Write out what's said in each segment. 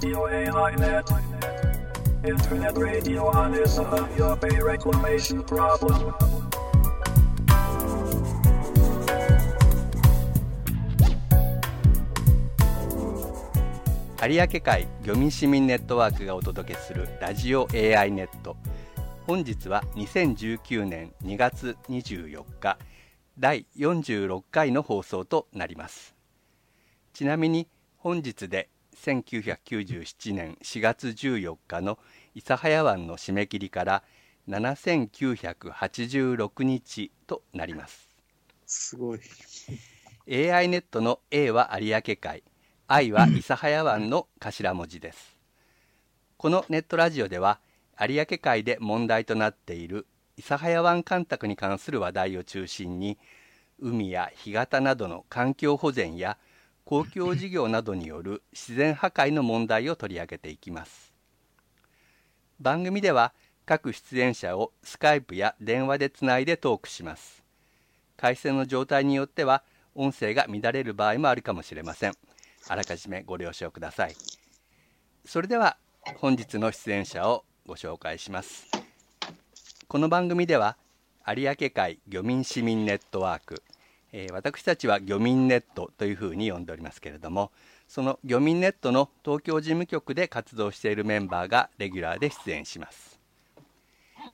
Radio AI Net. Internet radio on is a your pay reclamation problem. 有明海漁民市民ネットワークがお届けするラジオ AI ネット本日は2019年2月24日第46回の放送となりますちなみに本日で1997年4月14日の諫早湾の締め切りから7986日となりますすごい。AI ネットの A は有明海 I は諫早湾の頭文字ですこのネットラジオでは有明海で問題となっている諫早湾干拓に関する話題を中心に海や干潟などの環境保全や公共事業などによる自然破壊の問題を取り上げていきます。番組では各出演者をスカイプや電話でつないでトークします。回線の状態によっては音声が乱れる場合もあるかもしれません。あらかじめご了承ください。それでは本日の出演者をご紹介します。この番組では有明海漁民市民ネットワーク、えー私たちは漁民ネットというふうに呼んでおりますけれどもその漁民ネットの東京事務局で活動しているメンバーがレギュラーで出演します。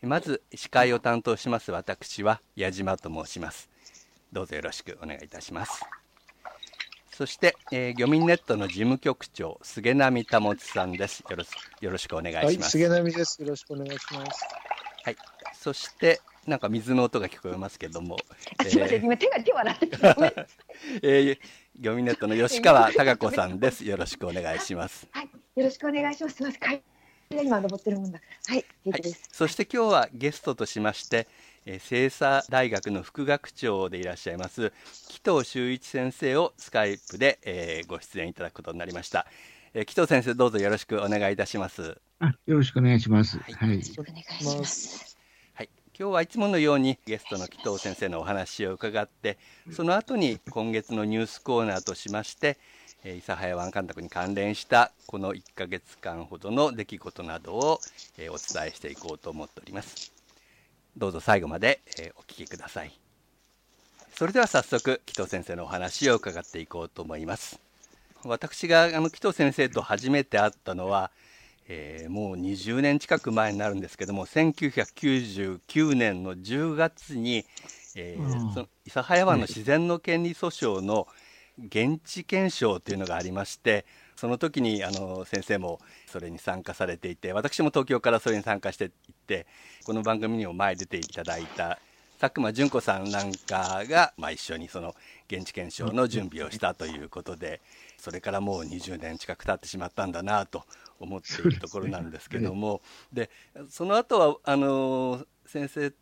まず司会を担当します私は矢島と申します。どうぞよろしくお願いいたします。そして、えー漁民ネットの事務局長菅波保さんです。よろしよろしくお願いはい、します、菅波です。よろしくお願いします。はい、そしてなんか水の音が聞こえますけども、あすみません、えー今手が手を洗ってきてごめんなさい えー漁民ネットの吉川貴子さんです よろしくお願いしますはい、よろしくお願いします。すみません、今登ってるもんだから。はい、平はいそして今日はゲストとしまして、えー、清佐大学の副学長でいらっしゃいます紀藤修一先生をスカイプで、えーご出演いただくことになりました、えー紀藤先生どうぞよろしくお願いいたしますあよろしくお願いします。はいはい。よろしくお願いします。今日はいつものようにゲストの紀藤先生のお話を伺ってその後に今月のニュースコーナーとしまして諫早湾干拓に関連したこの1ヶ月間ほどの出来事などを、えお伝えしていこうと思っております。どうぞ最後まで、えお聞きください。それでは早速紀藤先生のお話を伺っていこうと思います。私があの紀藤先生と初めて会ったのはえーもう20年近く前になるんですけども1999年の10月に、えーうん。その諫早湾の自然の権利訴訟の現地検証というのがありましてその時にあの先生もそれに参加されていて私も東京からそれに参加していってこの番組にも前出ていただいた佐久間純子さんなんかが、まあ、一緒にその現地検証の準備をしたということでそれからもう20年近く経ってしまったんだなと思っているところなんですけども。でその後はあの先生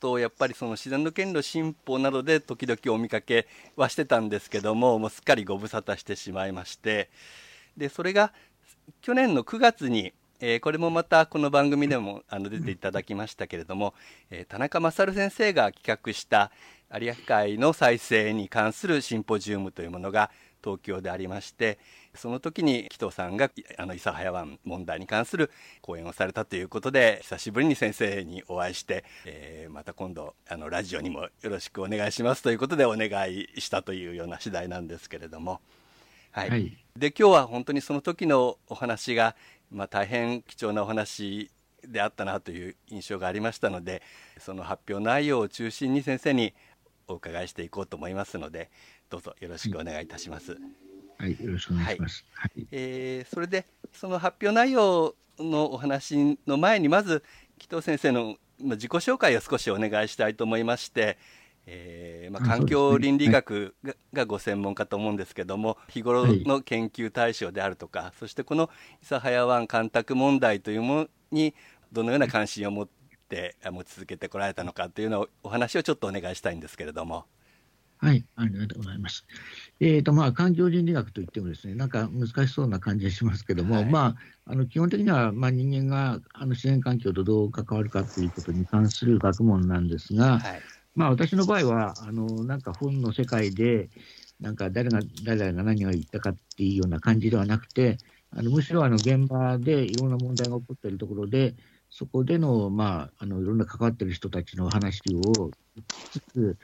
とやっぱりその自然の権利の進歩などで時々お見かけはしてたんですけどももうすっかりご無沙汰してしまいまして。でそれが去年の9月に、えーこれもまたこの番組でもあの出ていただきましたけれども、えー田中勝先生が企画した有明海の再生に関するシンポジウムというものが東京でありましてその時に紀藤さんがいあの諫早湾問題に関する講演をされたということで久しぶりに先生にお会いして、えーまた今度あのラジオにもよろしくお願いしますということでお願いしたというような次第なんですけれども。はいはい。で今日は本当にその時のお話が、まあ、大変貴重なお話であったなという印象がありましたのでその発表内容を中心に先生にお伺いしていこうと思いますのでどうぞよろしくお願いいたします。はい。よろしくお願いします。はい。えーそれでその発表内容のお話の前にまず紀藤先生のまあ自己紹介を少しお願いしたいと思いまして、えーまあ、あ環境そうですね倫理学が,、がご専門かと思うんですけども日頃の研究対象であるとか、そしてこの諫早湾干拓問題というものにどのような関心を持ってあ持ち続けてこられたのかというのをお話をちょっとお願いしたいんですけれども。はい。ありがとうございます。えっ、と、まあ、環境倫理学といってもですね、なんか難しそうな感じがしますけども、はいまあ、あの、基本的には、まあ、人間が、あの、自然環境とどう関わるかということに関する学問なんですが、はいまあ、私の場合は、あの、なんか本の世界で、なんか誰が、誰々が何を言ったかっていうような感じではなくて、あのむしろあの現場でいろんな問題が起こっているところで、そこでの,、まあ、あのいろんな関わっている人たちの話をつつ、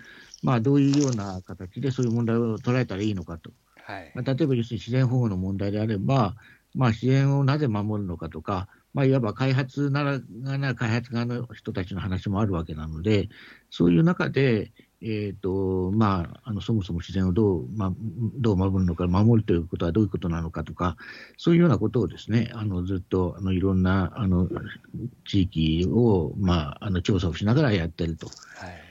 まあ、どういうような形でそういう問題を捉えたらいいのかと。はいまあ、例えば要するに自然保護の問題であれば、まあ、自然をなぜ守るのかとか、まあ、いわば開発ならなら開発側の人たちの話もあるわけなので、そういう中で、えーとまあ、あのそもそも自然をどう,、まあ、どう守るのか、守るということはどういうことなのかとか、そういうようなことをですねあのずっとあのいろんなあの地域を、まあ、あの調査をしながらやってると。はい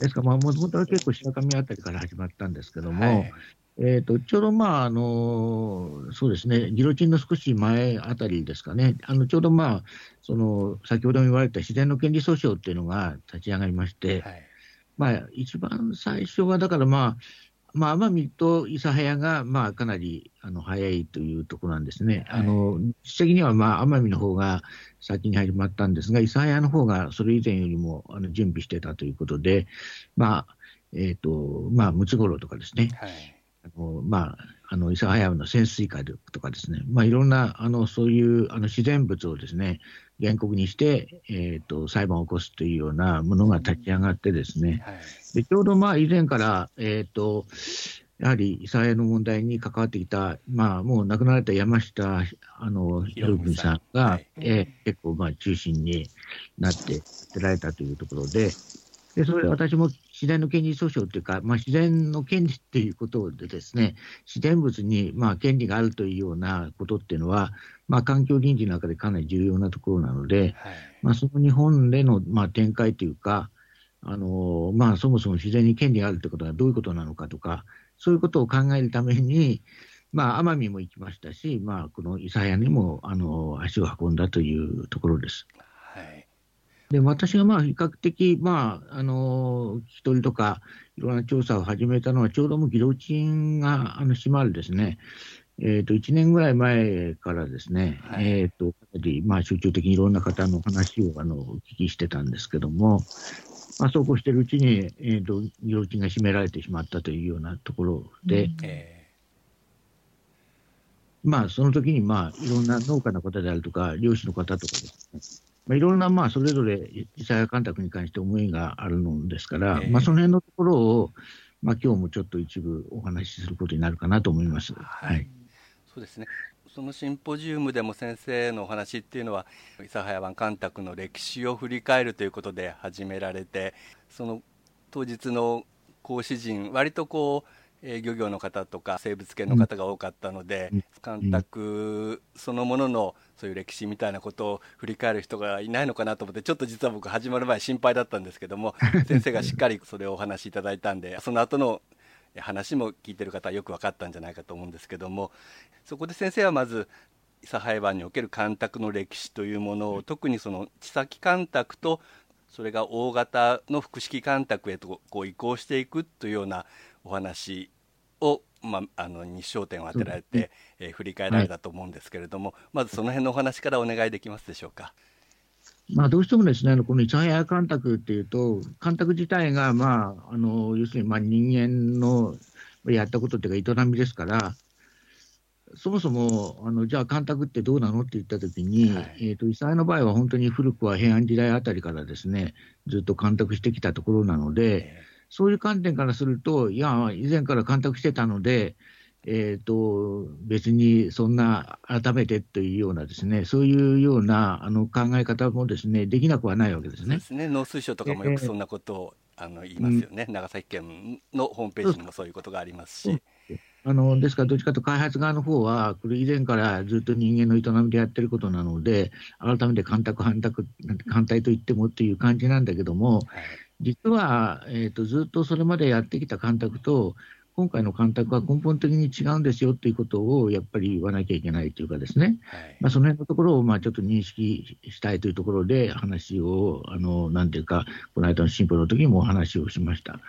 ですから、もともとは結構白神あたりから始まったんですけども、はい。えー、とちょうど、まああのそうですね、ギロチンの少し前あたりですかね、あのちょうど、まあ、その先ほども言われた自然の権利訴訟っていうのが立ち上がりまして、はい。まあ、一番最初は、だから、まあ、まあ、奄美と諫早が、まあ、かなりあの早いというところなんですね。はい。あの実質的には、まあ、奄美の方が先に始まったんですが、諫早の方がそれ以前よりもあの準備してたということで、まあ、えっ、と、まあ、ムツゴロウとかですね、はい。あのまあ、あの諫早の潜水艦とかですね、まあ、いろんなあのそういうあの自然物をですね原告にして、えー、と裁判を起こすというようなものが立ち上がってですね、はい。でちょうどまあ以前から、えー、とやはり諫早の問題に関わってきた、まあ、もう亡くなられた山下あの博文さんが、はい。えー結構まあ中心になって出られたというところで、でそれ私も自然の権利訴訟というか、まあ、自然の権利っていうことでですね、自然物にまあ権利があるというようなことっていうのは、まあ、環境倫理の中でかなり重要なところなので、はい。まあ、その日本でのまあ展開というか、あのまあ、そもそも自然に権利があるということはどういうことなのかとか、そういうことを考えるために、まあ、奄美も行きましたし、まあ、この諫早にもあの足を運んだというところです。はい。で私がまあ比較的、まあ、あの聞き取りとか、いろんな調査を始めたのは、ちょうどもうギロチンがあの閉まるですね、えー、と1年ぐらい前からですね、はい。えー、とかなりまあ集中的にいろんな方の話をあのお聞きしてたんですけども、まあ、そうこうしてるうちに、えー、とギロチンが閉められてしまったというようなところで、えまあ、その時にまあいろんな農家の方であるとか、漁師の方とかですね、まあ、いろんなまあそれぞれ実際干拓に関して思いがあるのですから、ええ。まあ、その辺のところを、まあ今日もちょっと一部お話しすることになるかなと思います。はいそうですね。そのシンポジウムでも先生のお話っていうのは諫早湾干拓の歴史を振り返るということで始められてその当日の講師陣割とこうえー漁業の方とか生物系の方が多かったので、うん。干拓そのもののそういう歴史みたいなことを振り返る人がいないのかなと思ってちょっと実は僕始まる前心配だったんですけども先生がしっかりそれをお話しいただいたんでその後の話も聞いてる方はよく分かったんじゃないかと思うんですけどもそこで先生はまず諫早湾における干拓の歴史というものを特にその地先干拓とそれが大型の複式干拓へとこう移行していくというようなお話を、まあ、あのに焦点を当てられて、えー振り返られたと思うんですけれども、まずその辺のお話からお願いできますでしょうか。まあ、どうしてもですね、この諫早干拓っていうと、干拓自体が、まあ、あの要するにまあ人間のやったことっていうか、営みですから、そもそもあのじゃあ干拓ってどうなのって言ったときに、はい。えー、と諫早の場合は本当に古くは平安時代あたりからですね、ずっと干拓してきたところなので、えそういう観点からすると、いや、以前から干拓してたので、えー、と別にそんな改めてというようなですね、そういうようなあの考え方もですね、できなくはないわけですね。ですね。農水省とかもよくそんなことを、あの言いますよね、長崎県のホームページにもそういうことがありますし、あのですから、どっちかと開発側の方は、これ以前からずっと人間の営みでやってることなので、改めて干拓、反拓、反対と言ってもっていう感じなんだけども、はい。実は、えー、とずっとそれまでやってきた干拓と、今回の干拓は根本的に違うんですよっていうことをやっぱり言わなきゃいけないというかですね、はい。まあ、その辺のところをまあちょっと認識したいというところで話を、あのなんていうか、この間の進歩の時にもお話をしました。はい。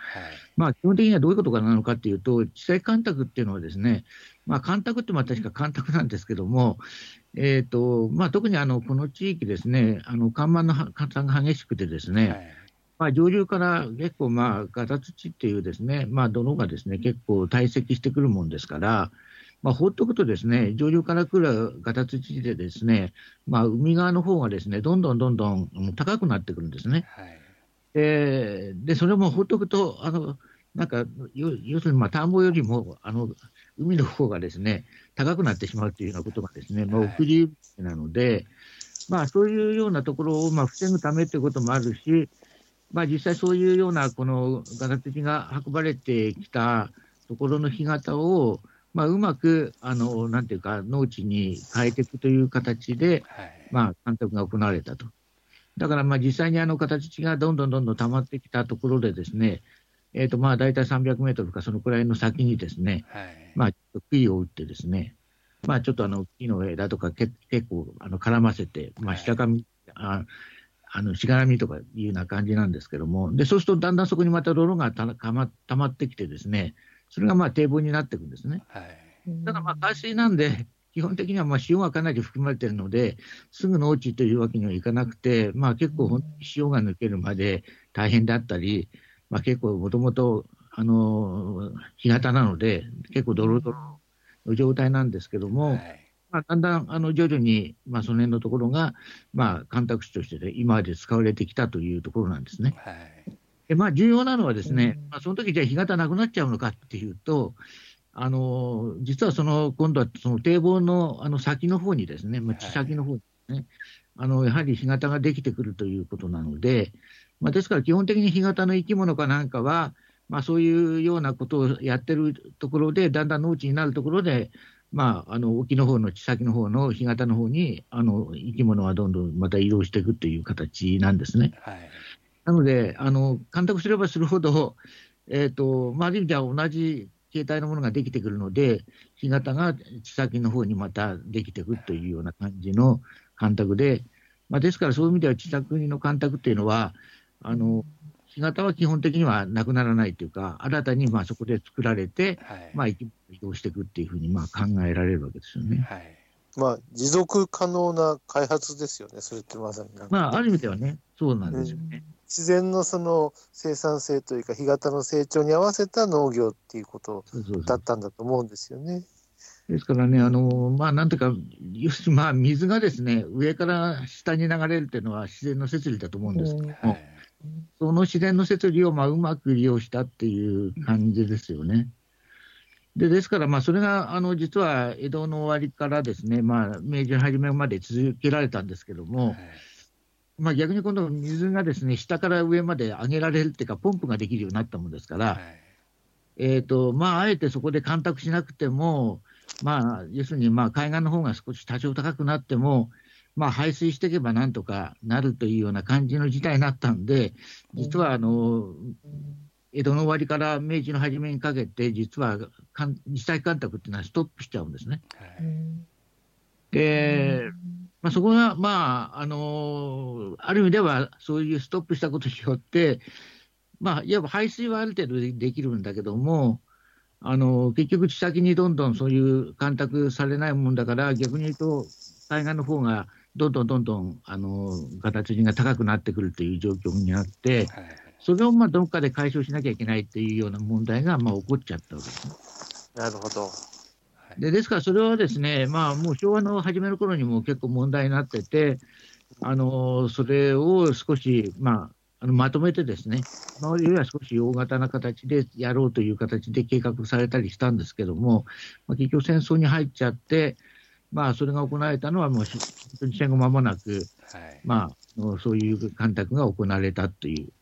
まあ、基本的にはどういうことなのかっていうと、地裁干拓っていうのはですね、まあ、干拓ってまあ確か干拓なんですけども、えーとまあ、特にあのこの地域ですね、あの干満の干散が激しくてですね、はい。まあ、上流から結構、まあ、ガタ土っていうですね、まあ、泥がですね、結構堆積してくるもんですから、まあ、放っておくとですね、上流から来るガタツチでですね、まあ、海側の方がですね、どんどんどんどんうん高くなってくるんですね。はいで、でそれも放っておくと、あのなんか、よ要するに、まあ、田んぼよりも、あの、海の方がですね、高くなってしまうというようなことがですね、まあ、はい送りなので、まあ、そういうようなところを、まあ、防ぐためということもあるし、まあ、実際そういうような、このガラ的が運ばれてきたところの干潟を、まあ、うまく、あの、なんていうか、農地に変えていくという形で、はい。まあ、監督が行われたと。だから、まあ、実際にあの形がどんどんどんどん溜まってきたところでですね、えっ、と、まあ、大体300メートルか、そのくらいの先にですね、はい。まあ、杭を打ってですね、まあ、ちょっとあの、木の枝とかけ結構、あの、絡ませて、まあ、はい。下紙、ああの、しがらみとかいうような感じなんですけども、で、そうするとだんだんそこにまた泥がたたま溜まってきてですね、それがまあ堤防になっていくんですね。はい。ただまあ海水なんで、基本的にはまあ塩がかなり含まれているので、すぐ農地というわけにはいかなくて、まあ、結構塩が抜けるまで大変だったり、まあ、結構もともとあの干潟なので、結構ドロドロの状態なんですけども、はいまあ、だんだんあの徐々に、まあ、その辺のところが、まあ、干拓地として、ね、今まで使われてきたというところなんですね。はいでまあ、重要なのはですね、うんまあ、その時じゃあ干潟なくなっちゃうのかっていうと、あの実はその今度はその堤防のあの先の方にですね、まあ、はい地先の方にね、あのやはり干潟ができてくるということなので、まあ、ですから基本的に干潟の生き物かなんかは、まあ、そういうようなことをやってるところで、だんだん農地になるところで、まあ、あの沖の方の地先の方の干潟の方にあの生き物はどんどんまた移動していくという形なんですね。はいなので、あの干拓すればするほど、えーとまあ、ある意味では同じ形態のものができてくるので、干潟が地先の方にまたできてくるというような感じの干拓で、まあ、ですからそういう意味では地先の干拓っていうのは、あの干潟は基本的にはなくならないというか、新たにまあそこで作られて、はいまあ、生き移動していくっていうふうにまあ考えられるわけですよね。はいまあ、持続可能な開発ですよね、それってまさになんか。まあ、ある意味ではね、そうなんですよね。自然のその生産性というか、干潟の成長に合わせた農業っていうことだったんだと思うんですよね。ですからね、あのまあ、なんていうか、要するにまあ水がですね上から下に流れるっていうのは自然の摂理だと思うんですけども、はいその自然の摂理をまあうまく利用したっていう感じですよね。でですから、まあそれがあの実は江戸の終わりからですね、まあ、明治の初めまで続けられたんですけども、逆に今度、水がですね下から上まで上げられるっていうか、ポンプができるようになったもんですから、はい。えーとまあ、あえてそこで干拓しなくても、まあ、要するにまあ海岸の方が少し多少高くなっても、まあ、排水していけばなんとかなるというような感じの事態になったんで、実はあの江戸の終わりから明治の初めにかけて、実はかん実際干拓っていうのはストップしちゃうんですね。はいで、まあ、そこが、まああのある意味では、そういうストップしたことによって、まあ、いわば排水はある程度でできるんだけども、あの結局、地先にどんどんそういう干拓されないもんだから、逆に言うと、海岸の方がどんどんどんどんあの形が高くなってくるという状況になって、はいそれをまあどっかで解消しなきゃいけないっていうような問題がまあ起こっちゃったわけですね。なるほど。はいでですから、それはですね、まあ、もう昭和の初めの頃にも結構問題になってて、あのそれを少し、まあ、あのまとめてですね、今までよりは少し大型な形でやろうという形で計画されたりしたんですけども、まあ、結局戦争に入っちゃって、まあ、それが行われたのはもう戦後間もなく、はいまあ、そういう干拓が行われたという。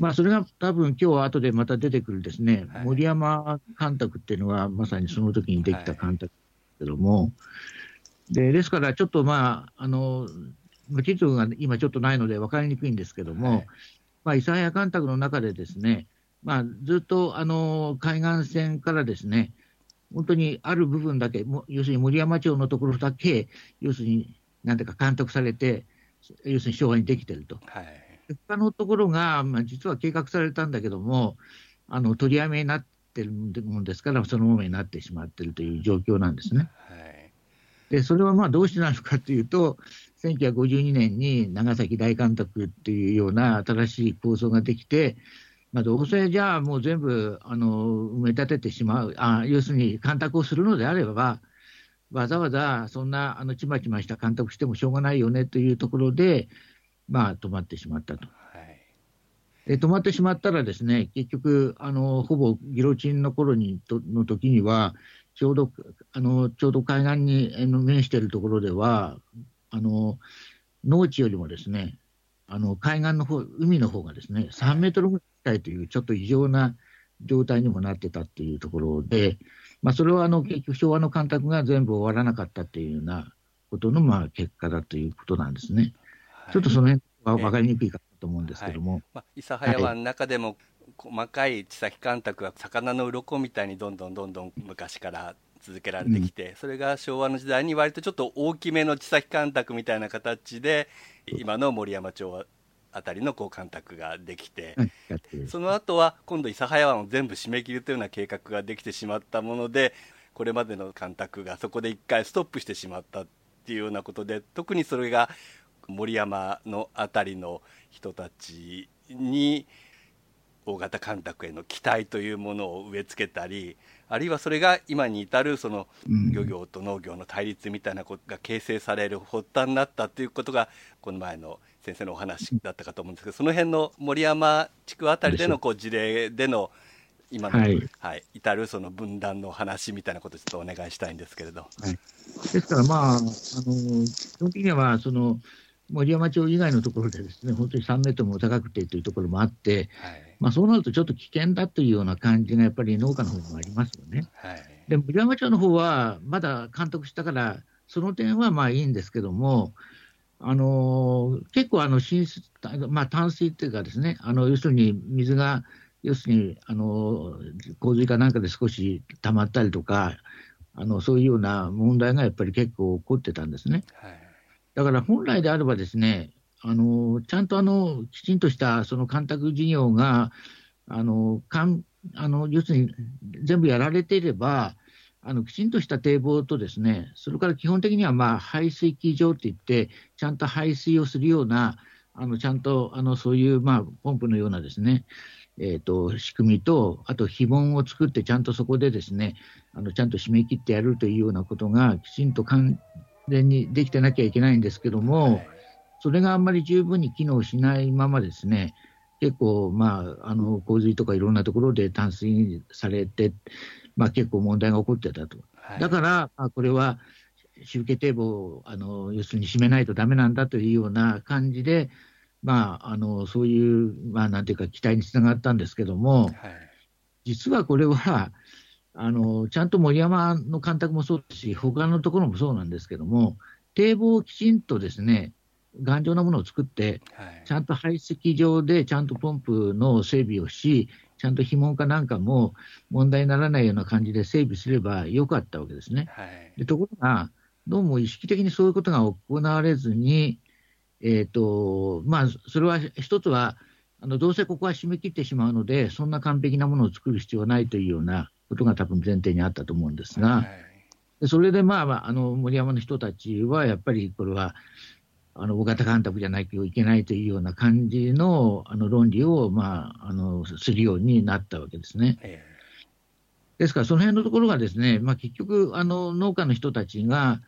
まあ、それが多分今日後でまた出てくるですね、はい。森山干拓っていうのは、まさにその時にできた干拓ですけども、でですからちょっとまあ、あのまあ地図が今ちょっとないので分かりにくいんですけども、はい。まあ、諫早干拓の中でですね、まあ、ずっとあの海岸線からですね、本当にある部分だけ、も要するに森山町のところだけ、要するになんていうか監督されて、要するに昭和にできてると。はい他のところが、まあ、実は計画されたんだけども、あの取りやめになってるもんですから、そのままになってしまっているという状況なんですね。はいで、それはまあどうしてなのかというと、1952年に長崎大干拓っていうような新しい構想ができて、まあ、どうせじゃあもう全部あの埋め立ててしまうあ、要するに干拓をするのであれば、わざわざそんなあのちまちました干拓してもしょうがないよねというところで、まあ、止まってしまったと。はいで止まってしまったらですね、結局、あのほぼギロチンの頃にとの時には、ちょうどあのちょうど海岸に面しているところでは、あの農地よりもですね、あの海岸の方海の方がですね、3メートルぐらい近いという、ちょっと異常な状態にもなってたっていうところで、まあ、それはあの結局、昭和の干拓が全部終わらなかったっていうようなことのまあ結果だということなんですね。ちょっとその辺は分かりにくいかなと思うんですけども。まあ、諫早湾の中でも細かい地先干拓は魚の鱗みたいにどんどんどんどん昔から続けられてきて、それが昭和の時代に割とちょっと大きめの地先干拓みたいな形で今の森山町あたりのこう干拓ができて、その後は今度諫早湾を全部締め切るというような計画ができてしまったものでこれまでの干拓がそこで一回ストップしてしまったっていうようなことで特にそれが森山のあたりの人たちに大型干拓への期待というものを植え付けたりあるいはそれが今に至るそのうん漁業と農業の対立みたいなことが形成される発端になったということがこの前の先生のお話だったかと思うんですけどその辺の森山地区あたりでのこう事例での今の、ははいい至るその分断の話みたいなことをちょっとお願いしたいんですけれど。ですから、まあ、あの基本的にはその森山町以外のところでですね、本当に3メートルも高くてというところもあって、はいまあ、そうなるとちょっと危険だというような感じがやっぱり農家の方にもありますよね。はいで、森山町の方はまだ監督したから、その点はまあいいんですけども、あの結構あの浸水、まあ、淡水っていうかですね、あの要するに水が、要するにあの洪水かなんかで少し溜まったりとか、あのそういうような問題がやっぱり結構起こってたんですね。はいだから本来であればですね、あのちゃんとあのきちんとしたその干拓事業が、あのかんあの要するに全部やられていれば、あのきちんとした堤防とですね、それから基本的にはまあ排水機場っていって、ちゃんと排水をするような、あのちゃんとあのそういうまあポンプのようなですね、えー、と仕組みと、あと非門を作って、ちゃんとそこでですね、あのちゃんと締め切ってやるというようなことが、きちんと完全にできてなきゃいけないんですけども、はい。それがあんまり十分に機能しないままですね、結構、まあ、あの洪水とかいろんなところで淡水されて、まあ、結構問題が起こってたと。はい。だから、まあ、これは集計堤防をあの要するに締めないとダメなんだというような感じで、まあ、あのそういう、まあ、なんていうか、期待につながったんですけども、はい。実はこれは、あのちゃんと森山の干拓もそうですし、他のところもそうなんですけども、堤防をきちんとですね、頑丈なものを作って、はいちゃんと排水場でちゃんとポンプの整備をし、ちゃんと紐門かなんかも問題にならないような感じで整備すればよかったわけですね。はいでところが、どうも意識的にそういうことが行われずに、えーとまあ、それは一つはあの、どうせここは締め切ってしまうので、そんな完璧なものを作る必要はないというようなことが多分前提にあったと思うんですが、それで、まあまあ、あの森山の人たちはやっぱりこれは、あの大型干拓じゃないといけないというような感じのあの論理を、まあ、あのするようになったわけですね。えですから、その辺のところがですね、まあ、結局、あの農家の人たちが、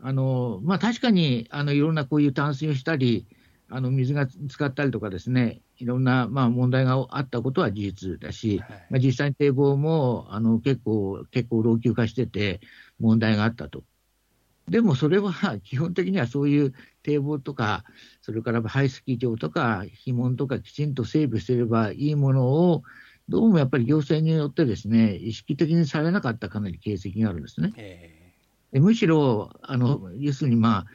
あのまあ、確かにあのいろんなこういう淡水をしたり、あの水が使ったりとかですね、いろんな、まあ、問題があったことは事実だし、はいまあ、実際に堤防もあの結構、結構老朽化してて、問題があったと。でもそれは 基本的にはそういう堤防とか、それから排水場とか、肥門とかきちんと整備すればいいものを、どうもやっぱり行政によってですね、意識的にされなかったかなり形跡があるんですね。えでむしろ、あの要するに、まあ、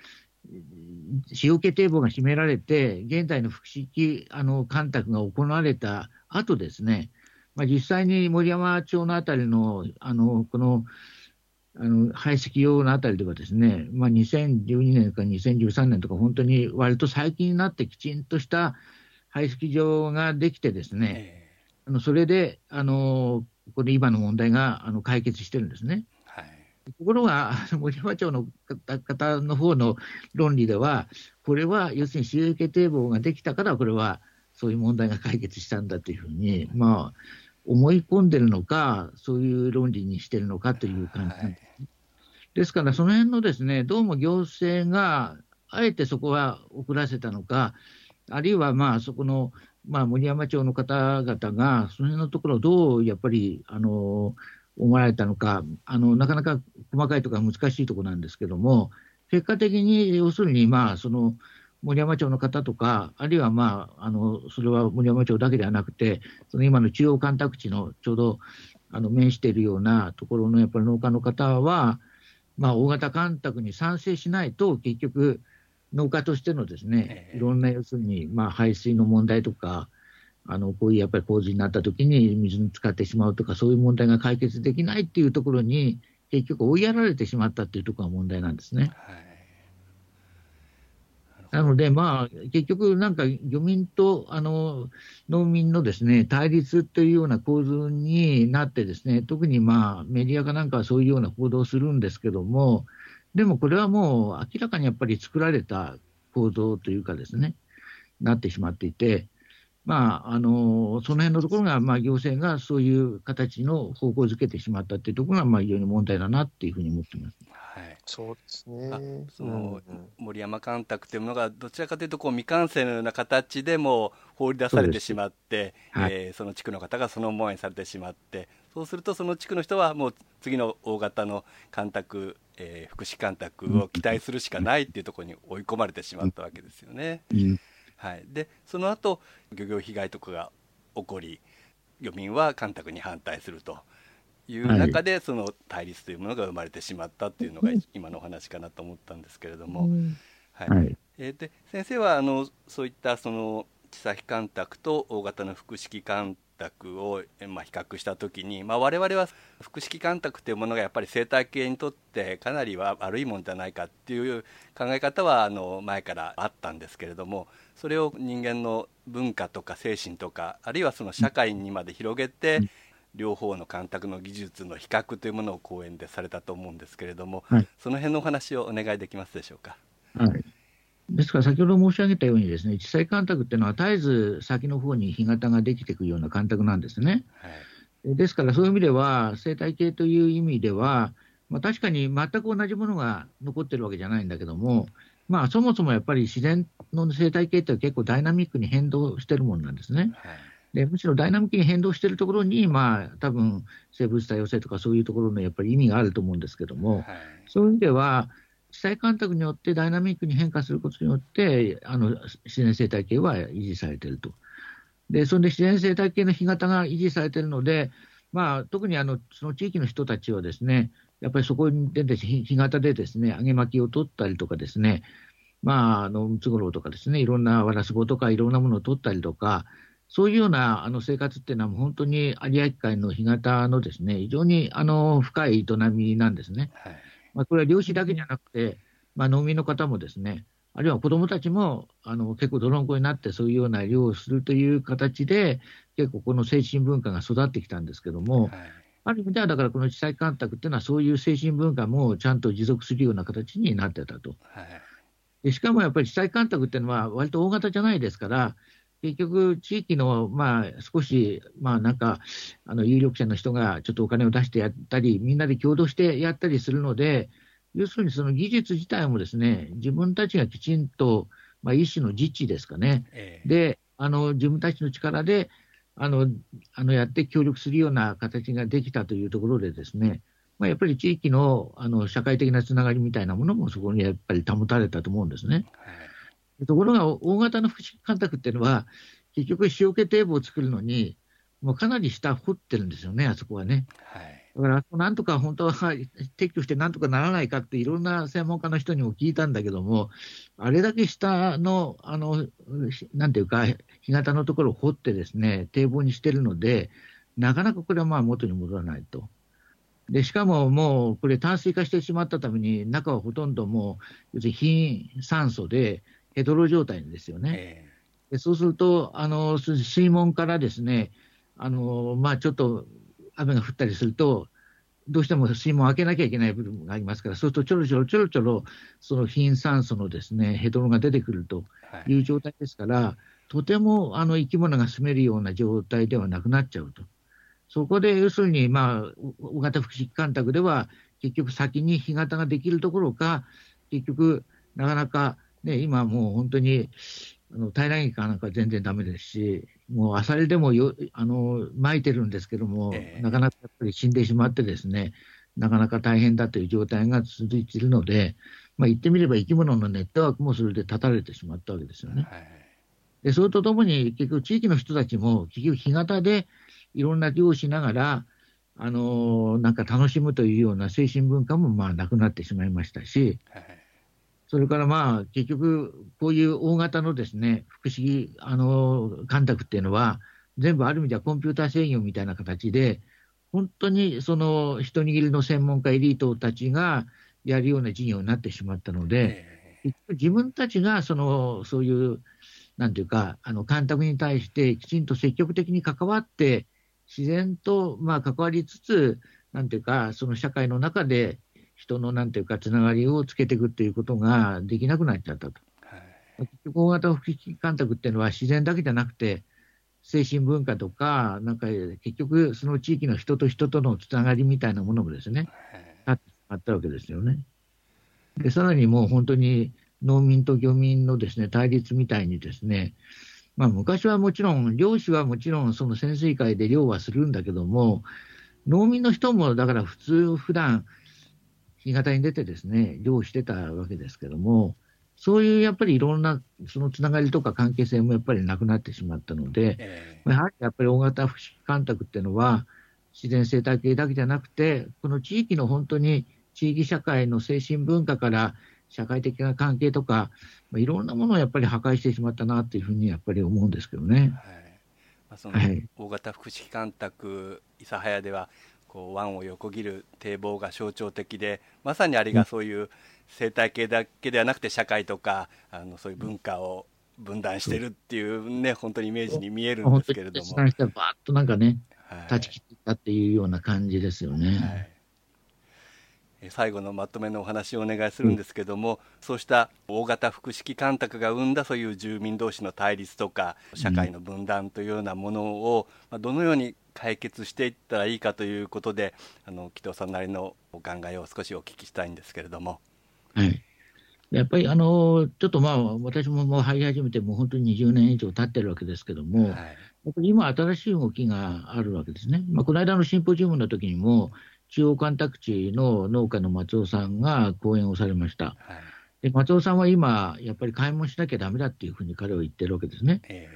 塩気堤防が閉められて、現在の複式あの干拓が行われた後ですね、まあ、実際に森山町のあたりの、あのこのあの排水用のあたりではですね、まあ、2012年か2013年とか、本当に割と最近になってきちんとした排水場ができてですえね、えあのそれで、あのこれ今の問題があの解決してるんですね。はいところが、森山町の方方の方の論理では、これは要するに収益堤防ができたから、これはそういう問題が解決したんだというふうに、まあ、思い込んでるのか、そういう論理にしてるのかという感じなんです。ですから、その辺のですね、どうも行政が、あえてそこは遅らせたのか、あるいはまあそこの、まあ、森山町の方々が、その辺のところをどうやっぱり、あの、思われたのか、あの、なかなか細かいところは難しいところなんですけども、結果的に、要するに、まあ、その、森山町の方とか、あるいはまあ、あの、それは森山町だけではなくて、その今の中央干拓地のちょうど、あの、面しているようなところのやっぱり農家の方は、まあ、大型干拓に賛成しないと、結局、農家としてのですね、ええ。いろんな要するに、まあ、排水の問題とか、あの、こういうやっぱり洪水になった時に水に使ってしまうとか、そういう問題が解決できないっていうところに、結局追いやられてしまったっていうところが問題なんですね。はいなので、まあ、結局、なんか漁民とあの農民のですね対立というような構図になって、ですね特にまあメディアかなんかはそういうような報道をするんですけども、でもこれはもう明らかにやっぱり作られた構造というかですね、なってしまっていて、まあ、あのその辺のところが、まあ、行政がそういう形の方向づけてしまったっていうところが、まあ、非常に問題だなっていうふうに思ってます。はいそうですあね。そのうん森山干拓というものがどちらかというとこう未完成のような形でも放り出されてしまってそ,、はいえーその地区の方がその思いにされてしまってそうするとその地区の人はもう次の大型の干拓、えー福祉干拓を期待するしかないっていうところに追い込まれてしまったわけですよね。うんはい、でその後漁業被害とかが起こり漁民は干拓に反対するという中で、その対立というものが生まれてしまったっていうのが今のお話かなと思ったんですけれども、はい。はい。えーで先生はあのそういったその地先干拓と大型の複式干拓を、えまあ、比較したときに、まあ、我々は複式干拓というものがやっぱり生態系にとってかなりは悪いものじゃないかっていう考え方はあの前からあったんですけれどもそれを人間の文化とか精神とかあるいはその社会にまで広げて、両方の干拓の技術の比較というものを講演でされたと思うんですけれども、はいその辺のお話をお願いできますでしょうか？はい。ですから、先ほど申し上げたようにですね、地裁干拓っていうのは絶えず先の方に干潟ができていくような干拓なんですね。はいですから、そういう意味では、生態系という意味では、まあ、確かに全く同じものが残ってるわけじゃないんだけども、まあ、そもそもやっぱり自然の生態系って結構ダイナミックに変動してるものなんですね。はいでむしろダイナミックに変動しているところに、まあ多分生物多様性とかそういうところのやっぱり意味があると思うんですけども、はいそういう意味では、地裁干拓によってダイナミックに変化することによって、あの自然生態系は維持されていると。で、それで自然生態系の干潟が維持されているので、まあ、特にあのその地域の人たちはですね、やっぱりそこに出て、干潟でですね、揚げ巻きを取ったりとかですね、まあ、あのムツゴロウとかですね、いろんなワラスボとかいろんなものを取ったりとか、そういうようなあの生活っていうのは、本当に有明海の干潟のですね、非常にあの深い営みなんですね。はいまあ、これは漁師だけじゃなくて、まあ、農民の方もですね、あるいは子どもたちもあの結構泥んこになって、そういうような漁をするという形で、結構この精神文化が育ってきたんですけども、はいある意味では、だからこの地裁干拓っていうのは、そういう精神文化もちゃんと持続するような形になってたと。はいでしかもやっぱり地裁干拓っていうのは、割と大型じゃないですから、結局、地域の、まあ、少し、まあ、なんか、あの、有力者の人がちょっとお金を出してやったり、みんなで共同してやったりするので、要するにその技術自体もですね、自分たちがきちんと、まあ、一種の自治ですかね。ええで、あの、自分たちの力で、あの、あの、やって協力するような形ができたというところでですね、まあ、やっぱり地域の、あの、社会的なつながりみたいなものもそこにやっぱり保たれたと思うんですね。はいところが、大型の福祉干拓っていうのは、結局、塩気堤防を作るのに、もうかなり下掘ってるんですよね、あそこはね。はいだから、なんとか本当は 撤去してなんとかならないかって、いろんな専門家の人にも聞いたんだけども、あれだけ下の、あの、なんていうか、干潟のところを掘ってですね、堤防にしてるので、なかなかこれはまあ元に戻らないと。で、しかももうこれ淡水化してしまったために、中はほとんどもう、要するに貧酸素でヘドロ状態ですよね。えでそうすると、あのす水門からですね、あのまあ、ちょっと雨が降ったりすると、どうしても水門を開けなきゃいけない部分がありますから、そうするとちょろちょろちょろちょろ、その貧酸素のですねヘドロが出てくるといいう状態ですから、とてもあの生き物が住めるような状態ではなくなっちゃうと。そこで要するに、まあ、大型福祉干拓では、結局先に干潟ができるところか、結局、なかなか、ね、今もう本当に、あの平らげかなんか全然だめですし、もうアサリでもよあの撒いてるんですけども、ええ。なかなかやっぱり死んでしまってですね、なかなか大変だという状態が続いているので、まあ、言ってみれば生き物のネットワークもそれで断たれてしまったわけですよね。はい。で、それとともに、結局、地域の人たちも、結局、干潟でいろんな漁をしながら、あのーなんか楽しむというような精神文化もまあなくなってしまいましたし、はいそれからまあ結局、こういう大型のですね福祉あのー干拓っていうのは、全部ある意味ではコンピューター制御みたいな形で、本当にその一握りの専門家、エリートたちがやるような事業になってしまったので、自分たちがそのそういう、なんていうか、あの干拓に対してきちんと積極的に関わって、自然とまあ関わりつつ、なんていうか、その社会の中で人のなんていうか、つながりをつけていくっていうことができなくなっちゃったと。はい結局、大型福祉干拓っていうのは自然だけじゃなくて、精神文化とか、なんか結局、その地域の人と人とのつながりみたいなものもですね、はいなってしまったわけですよね。で、さらにもう本当に農民と漁民のですね、対立みたいにですね、まあ昔はもちろん、漁師はもちろんその潜水艦で漁はするんだけども、農民の人もだから普通、普段干潟に出てですね、漁をしてたわけですけども、そういうやっぱりいろんなそのつながりとか関係性もやっぱりなくなってしまったので、えやはりやっぱり大型福祉干拓っていうのは、自然生態系だけじゃなくて、この地域の本当に地域社会の精神文化から社会的な関係とか、まあいろんなものをやっぱり破壊してしまったなっていうふうにやっぱり思うんですけどね。はい。まあ、そのはい。大型福祉干拓諫早ではこう湾を横切る堤防が象徴的でまさにあれがそういう生態系だけではなくて社会とかあのそういう文化を分断してるっていうね本当にイメージに見えるんですけれどもに決断してバーッとなんかね、はい断ち切ったっていうような感じですよね。はいえ最後のまとめのお話をお願いするんですけども、そうした大型福祉干拓が生んだそういう住民同士の対立とか社会の分断というようなものを、まあ、どのように解決していったらいいかということであの紀藤さんなりのお考えを少しお聞きしたいんですけれども。はい。やっぱりあの、ちょっとまあ、私ももう入り始めてもう本当に20年以上経ってるわけですけども、はいやっぱり今、新しい動きがあるわけですね。まあ、この間のシンポジウムの時にも、中央干拓地の農家の松尾さんが講演をされました。はいで松尾さんは今、やっぱり買い物しなきゃだめだっていうふうに彼は言ってるわけですね。え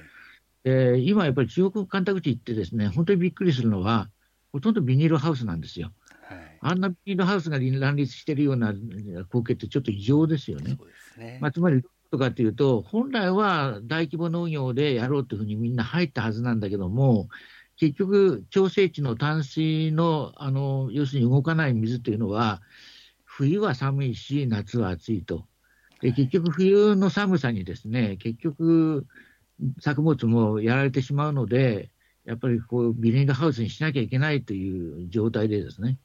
で今、やっぱり中央干拓地行ってですね、本当にびっくりするのは、ほとんどビニールハウスなんですよ。ーはいあんなビニールハウスが乱立してるような光景ってちょっと異常ですよね。ね。まあ、つまり、とかというと、本来は大規模農業でやろうというふうにみんな入ったはずなんだけども、結局、調整池の淡水の、あの、要するに動かない水というのは、冬は寒いし、夏は暑いと。で、結局、冬の寒さにですね、結局、作物もやられてしまうので、やっぱりこう、ビニールハウスにしなきゃいけないという状態でですね。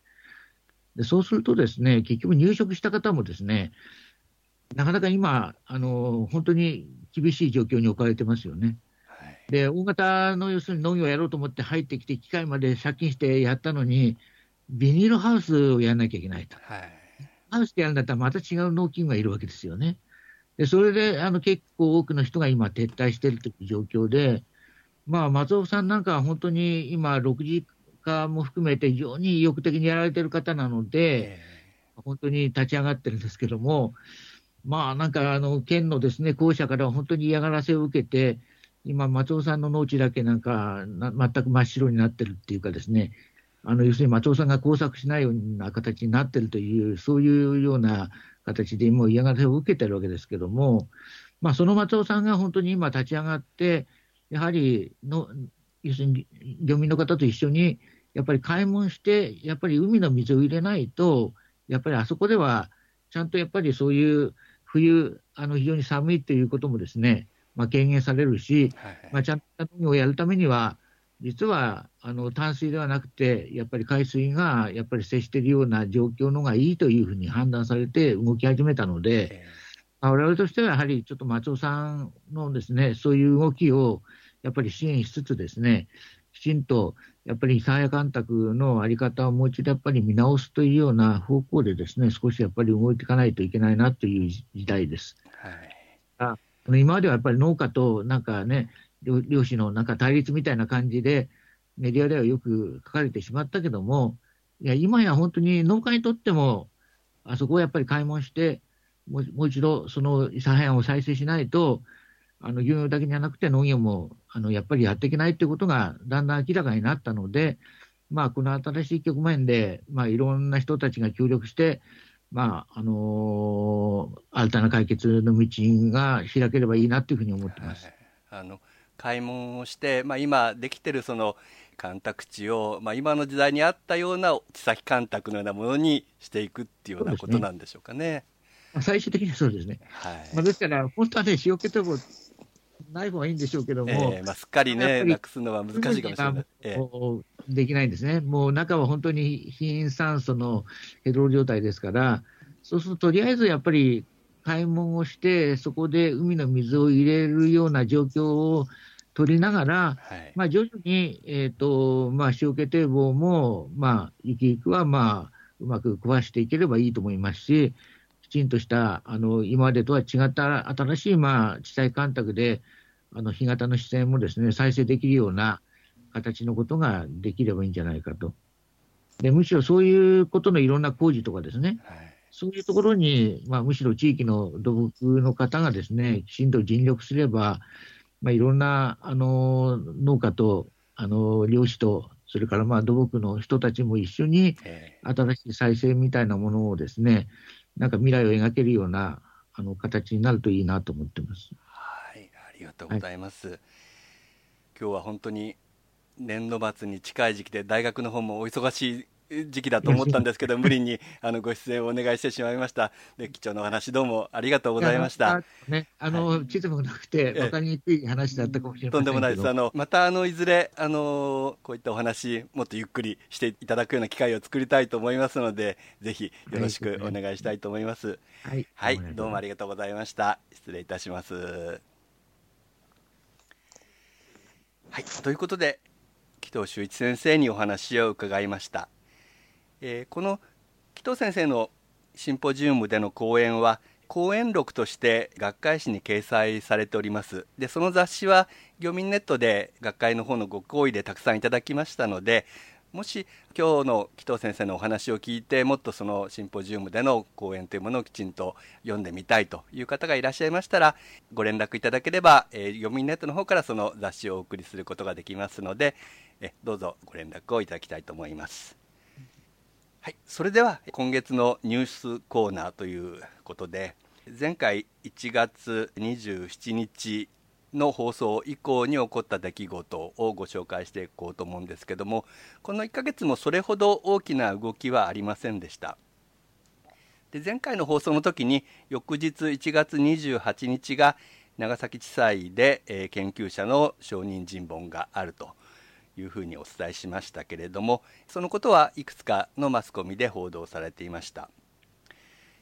でそうするとですね、結局入植した方もですね、なかなか今、あの本当に厳しい状況に置かれてますよね。はいで、大型の要するに農業をやろうと思って入ってきて、機械まで借金してやったのに、ビニールハウスをやらなきゃいけないと。はいハウスでやるんだったらまた違う農機具がいるわけですよね。で、それであの結構多くの人が今撤退しているという状況で、まあ、松尾さんなんかは本当に今、6時化も含めて非常に意欲的にやられてる方なので、え本当に立ち上がってるんですけども、まあなんかあの県のですね公社からは本当に嫌がらせを受けて、今、松尾さんの農地だけなんかな全く真っ白になってるっていうかですね、あの要するに松尾さんが工作しないような形になってるという、そういうような形でもう嫌がらせを受けてるわけですけども、まあ、その松尾さんが本当に今立ち上がって、やはりの要するに漁民の方と一緒に、やっぱり開門して、やっぱり海の水を入れないと、やっぱりあそこでは、ちゃんとやっぱりそういう冬、あの非常に寒いということもですね、まあ、軽減されるし、はいまあ、ちゃんとをやるためには、実はあの淡水ではなくて、やっぱり海水がやっぱり接しているような状況のがいいというふうに判断されて動き始めたので、え我々としてはやはりちょっと松尾さんのですね、そういう動きをやっぱり支援しつつですね、きちんとやっぱり諫早干拓のあり方をもう一度やっぱり見直すというような方向でですね、少しやっぱり動いていかないといけないなという時代です。はい、あ今まではやっぱり農家となんかね、漁漁師のなんか対立みたいな感じで、メディアではよく書かれてしまったけども、いや、今や本当に農家にとっても、あそこをやっぱり開門して、もう一度その諫早を再生しないと、あの漁業だけじゃなくて農業もあのやっぱりやっていけないということがだんだん明らかになったので、まあ、この新しい局面で、まあ、いろんな人たちが協力して、まああの新たな解決の道が開ければいいなというふうに思ってます。はいあの開門をして、まあ、今できてるその干拓地を、まあ、今の時代にあったような地先干拓のようなものにしていくっていうようなことなんでしょうかね。まあ最終的にはそうですね。はいまあ、ですから、本当はね、塩気ともない方がいいんでしょうけども、ええまあ、すっかりねなくすのは難しいかもしれない。ええもうできないんですね。もう中は本当に貧酸素のヘドロ状態ですから、そうするととりあえずやっぱり開門をして、そこで海の水を入れるような状況を取りながら、はいまあ、徐々に、えーとまあ、塩気堤防も、まあ、ゆきゆくは、まあ、うまく壊していければいいと思いますし、きちんとした、あの今までとは違った新しい、まあ、地裁干拓で、あの干潟の視線もですね再生できるような形のことができればいいんじゃないかと。でむしろそういうことのいろんな工事とかですね、はいそういうところに、まあ、むしろ地域の土木の方がですね、きちんと尽力すれば、まあ、いろんなあの農家とあの漁師と、それからまあ土木の人たちも一緒にえ新しい再生みたいなものをですね、なんか未来を描けるようなあの形になるといいなと思ってます。はい、ありがとうございます。今日は本当に年度末に近い時期で大学の方もお忙しい時期だと思ったんですけど 無理にあのご出演をお願いしてしまいました。で貴重なお話どうもありがとうございました。あの、地図もなくて、ええ分かりにくい話だったかもしれません。とんでもないです。あのまたあのいずれあのこういったお話もっとゆっくりしていただくような機会を作りたいと思いますので、ぜひよろしくお願いしたいと思います。はい、はい、どうもありがとうございました。失礼いたします。はい、ということで、紀藤修一先生にお話を伺いました。えーこの紀藤先生のシンポジウムでの講演は、講演録として学会誌に掲載されております。で、その雑誌は、漁民ネットで学会の方のご好意でたくさんいただきましたので、もし今日の紀藤先生のお話を聞いてもっとそのシンポジウムでの講演というものをきちんと読んでみたいという方がいらっしゃいましたらご連絡いただければ、えー、読みネットの方からその雑誌をお送りすることができますのでえどうぞご連絡をいただきたいと思います。はい、それでは今月のニュースコーナーということで前回1月27日の放送以降に起こった出来事をご紹介していこうと思うんですけどもこの1ヶ月もそれほど大きな動きはありませんでした。で前回の放送の時に翌日1月28日が長崎地裁で、えー研究者の証人尋問があると。いうふうにお伝えしましたけれどもそのことはいくつかのマスコミで報道されていました。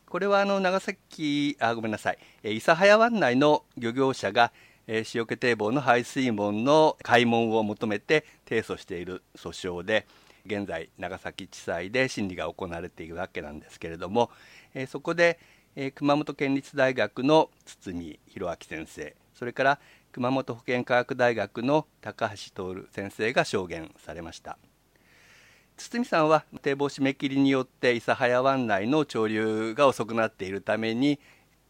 これはあの長崎あごめんなさい。諫早湾内の漁業者がえー塩気堤防の排水門の開門を求めて提訴している訴訟で現在長崎地裁で審理が行われているわけなんですけれども、えーそこで、えー熊本県立大学の堤弘明先生それから熊本保健科学大学の高橋徹先生が証言されました。堤さんは堤防締め切りによって諫早湾内の潮流が遅くなっているために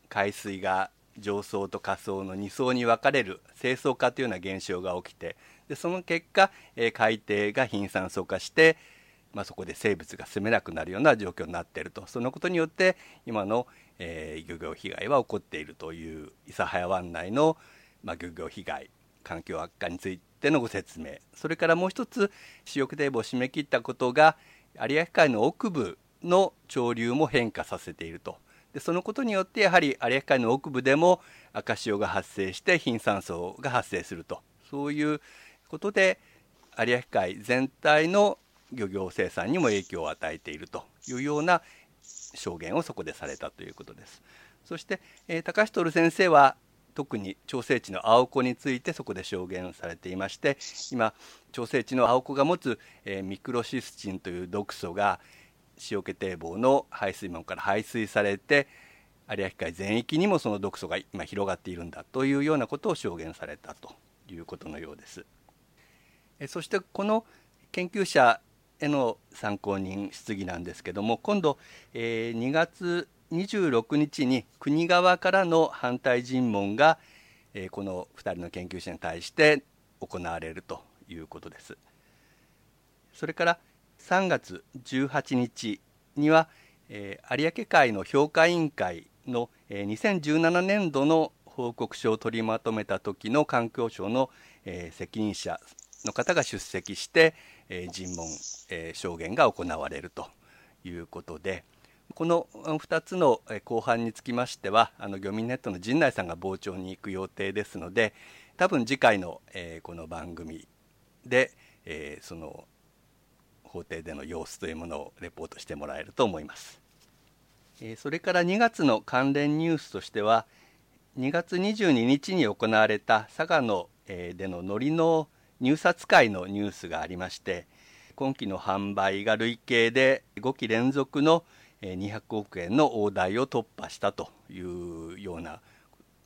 海水が上層と下層の2層に分かれる清層化というような現象が起きてでその結果、えー海底が貧酸素化して、まあ、そこで生物が住めなくなるような状況になっていると。そのことによって今の、えー漁業被害は起こっているという諫早湾内の、まあ、漁業被害環境悪化についてのご説明。それからもう一つ主翼堤防を締め切ったことが有明海の奥部の潮流も変化させていると。でそのことによってやはり有明海の奥部でも赤潮が発生して貧酸素が発生すると。そういうことで有明海全体の漁業生産にも影響を与えているというような証言をそこでされたということです。そして、えー、高橋徹先生は特に調整値の青子についてそこで証言されていまして今調整値の青子が持つ、えー、ミクロシスチンという毒素が塩気堤防の排水門から排水されて有明海全域にもその毒素が今広がっているんだというようなことを証言されたということのようです。えそしてこの研究者への参考人質疑なんですけども今度、えー、2月26日に国側からの反対尋問が、えー、この2人の研究者に対して行われるということです。それから3月18日には、えー、有明海の評価委員会の、えー、2017年度の報告書を取りまとめた時の環境省の、えー、責任者の方が出席して、えー、尋問、えー、証言が行われるということでこの2つの後半につきましてはあの漁民ネットの陣内さんが傍聴に行く予定ですので多分次回の、えー、この番組で、えー、その法廷での様子というものをレポートしてもらえると思います。えー、それから2月の関連ニュースとしては2月22日に行われた佐賀の、えー、での海苔の入札会のニュースがありまして今期の販売が累計で5期連続の200億円の大台を突破したというような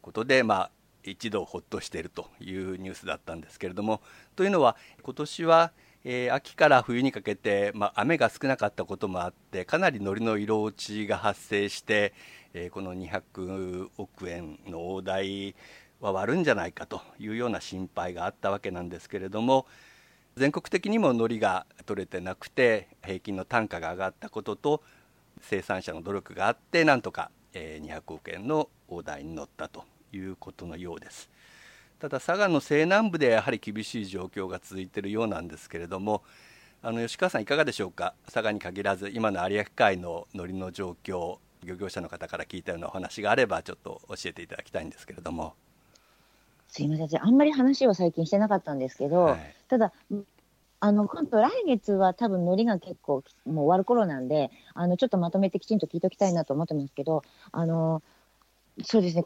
ことで、まあ、一度ほっとしているというニュースだったんですけれどもというのは今年は、えー、秋から冬にかけて、まあ、雨が少なかったこともあってかなり海苔の色落ちが発生して、えー、この200億円の大台は割るんじゃないかというような心配があったわけなんですけれども全国的にも海苔が取れてなくて平均の単価が上がったことと生産者の努力があってなんとか200億円の大台に乗ったということのようです。ただ佐賀の西南部でやはり厳しい状況が続いているようなんですけれどもあの吉川さんいかがでしょうか？佐賀に限らず今の有明海の海苔の状況漁業者の方から聞いたようなお話があればちょっと教えていただきたいんですけれども。すいません、あんまり話は最近してなかったんですけど、はい、ただ、あの今度来月は多分、ノリが結構もう終わる頃なんで、あのちょっとまとめてきちんと聞いておきたいなと思ってますけど、あのそうですね、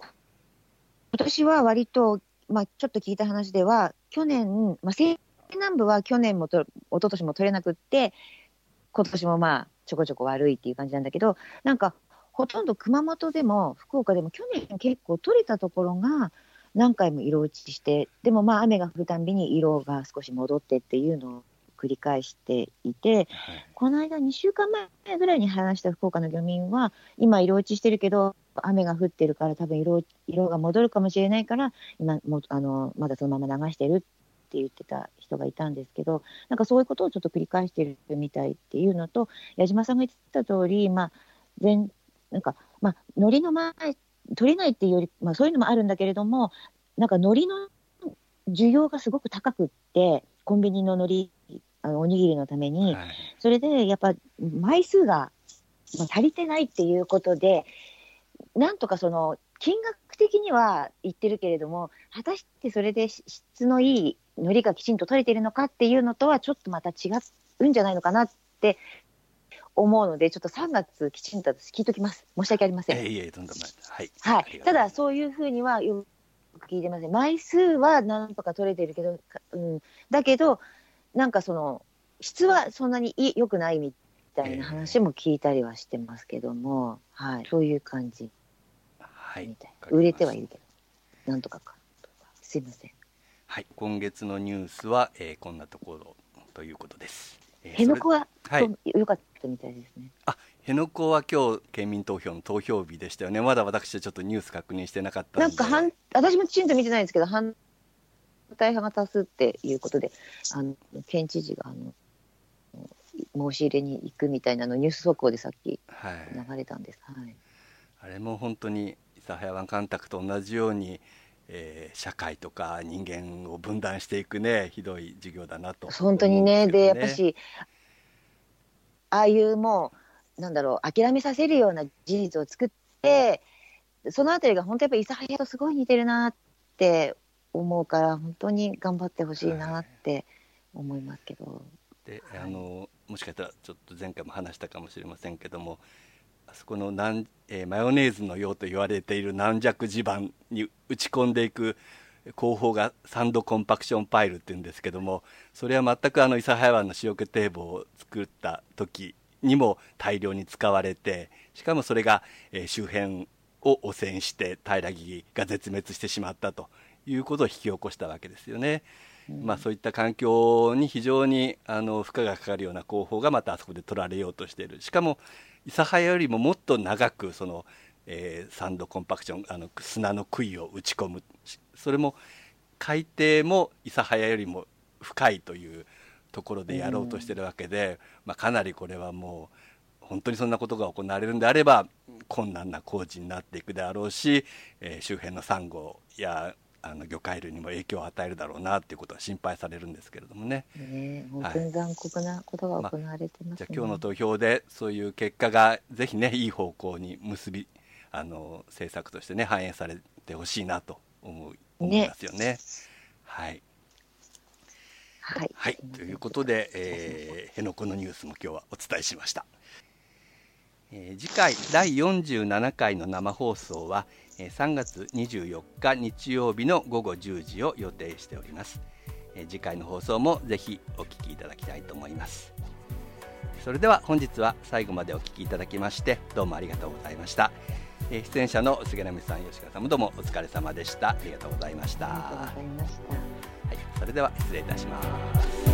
今年は割と、まあ、ちょっと聞いた話では、去年、まあ、西南部は去年もと一昨年も取れなくって、今年もまあちょこちょこ悪いっていう感じなんだけど、なんかほとんど熊本でも福岡でも去年結構取れたところが、何回も色落ちして、でもまあ雨が降るたんびに色が少し戻ってっていうのを繰り返していて、はい、この間2週間前ぐらいに話した福岡の漁民は、今色落ちしてるけど、雨が降ってるから多分色色が戻るかもしれないから、今もあのまだそのまま流してるって言ってた人がいたんですけど、なんかそういうことをちょっと繰り返してるみたいっていうのと、矢島さんが言ってた通り、まあ、全なんか、まあ、海苔の前取れないっていうより、まあ、そういうのもあるんだけれども、なんか海苔の需要がすごく高くって、コンビニの海苔、あのおにぎりのために、はい、それでやっぱ枚数が、まあ、足りてないっていうことで、なんとかその金額的には言ってるけれども、果たしてそれで質のいい海苔がきちんと取れているのかっていうのとは、ちょっとまた違うんじゃないのかなって思うので、ちょっと3月きちんと聞いときます。申し訳ありません。えいえ、とんでもない。はい。はい。ただ、そういうふうにはよく聞いてません。枚数はなんとか取れてるけど、うん。だけど、なんかその、質はそんなに良くないみたいな話も聞いたりはしてますけども、えー、はい。そういう感じ。はい。みたい売れてはいるけど、なんとかか。すいません。はい。今月のニュースは、えー、こんなところということです。辺野古は、はい、よかったみたいですね。あ、辺野古は今日県民投票の投票日でしたよね。まだ私はちょっとニュース確認してなかったなんか反私もきちんと見てないんですけど反対派が多数っていうことで、あの県知事があの申し入れに行くみたいなのニュース速報でさっき流れたんです。はい。はい、あれも本当に諫早湾干拓と同じように。えー、社会とか人間を分断していくねひどい授業だなと、ね、本当にねでやっぱしああいうもうなんだろう諦めさせるような事実を作ってそのあたりが本当やっぱり諫早とすごい似てるなって思うから本当に頑張ってほしいなって思いますけど。で、あのもしかしたらちょっと前回も話したかもしれませんけどもあそこの軟、えー、マヨネーズのようと言われている軟弱地盤に打ち込んでいく工法がサンドコンパクションパイルっていうんですけどもそれは全くあの諫早湾の塩気堤防を作った時にも大量に使われてしかもそれが、えー、周辺を汚染して平木が絶滅してしまったということを引き起こしたわけですよね。まあ、そういった環境に非常にあの負荷がかかるような工法がまたあそこで取られようとしているしかも諫早よりももっと長くその、えー、サンドコンパクションあの砂の杭を打ち込む。それも海底も諫早よりも深いというところでやろうとしてるわけで、まあ、かなりこれはもう本当にそんなことが行われるんであれば困難な工事になっていくであろうし、えー、周辺のサンゴやあの魚介類にも影響を与えるだろうなっていうことは心配されるんですけれどもね。ね本当に残酷なことが行われてます、ねまあ、じゃあ今日の投票でそういう結果がぜひねいい方向に結びあの政策としてね反映されてほしいなと思う思いますよね。ねはい。はい、はい、ということで、えー、辺野古のニュースも今日はお伝えしました。えー、次回第47回の生放送は3月24日日曜日の午後10時を予定しております。次回の放送もぜひお聞きいただきたいと思います。それでは本日は最後までお聞きいただきましてどうもありがとうございました。出演者の菅波さん吉川さんもどうもお疲れ様でした。ありがとうございました。はい、それでは失礼いたします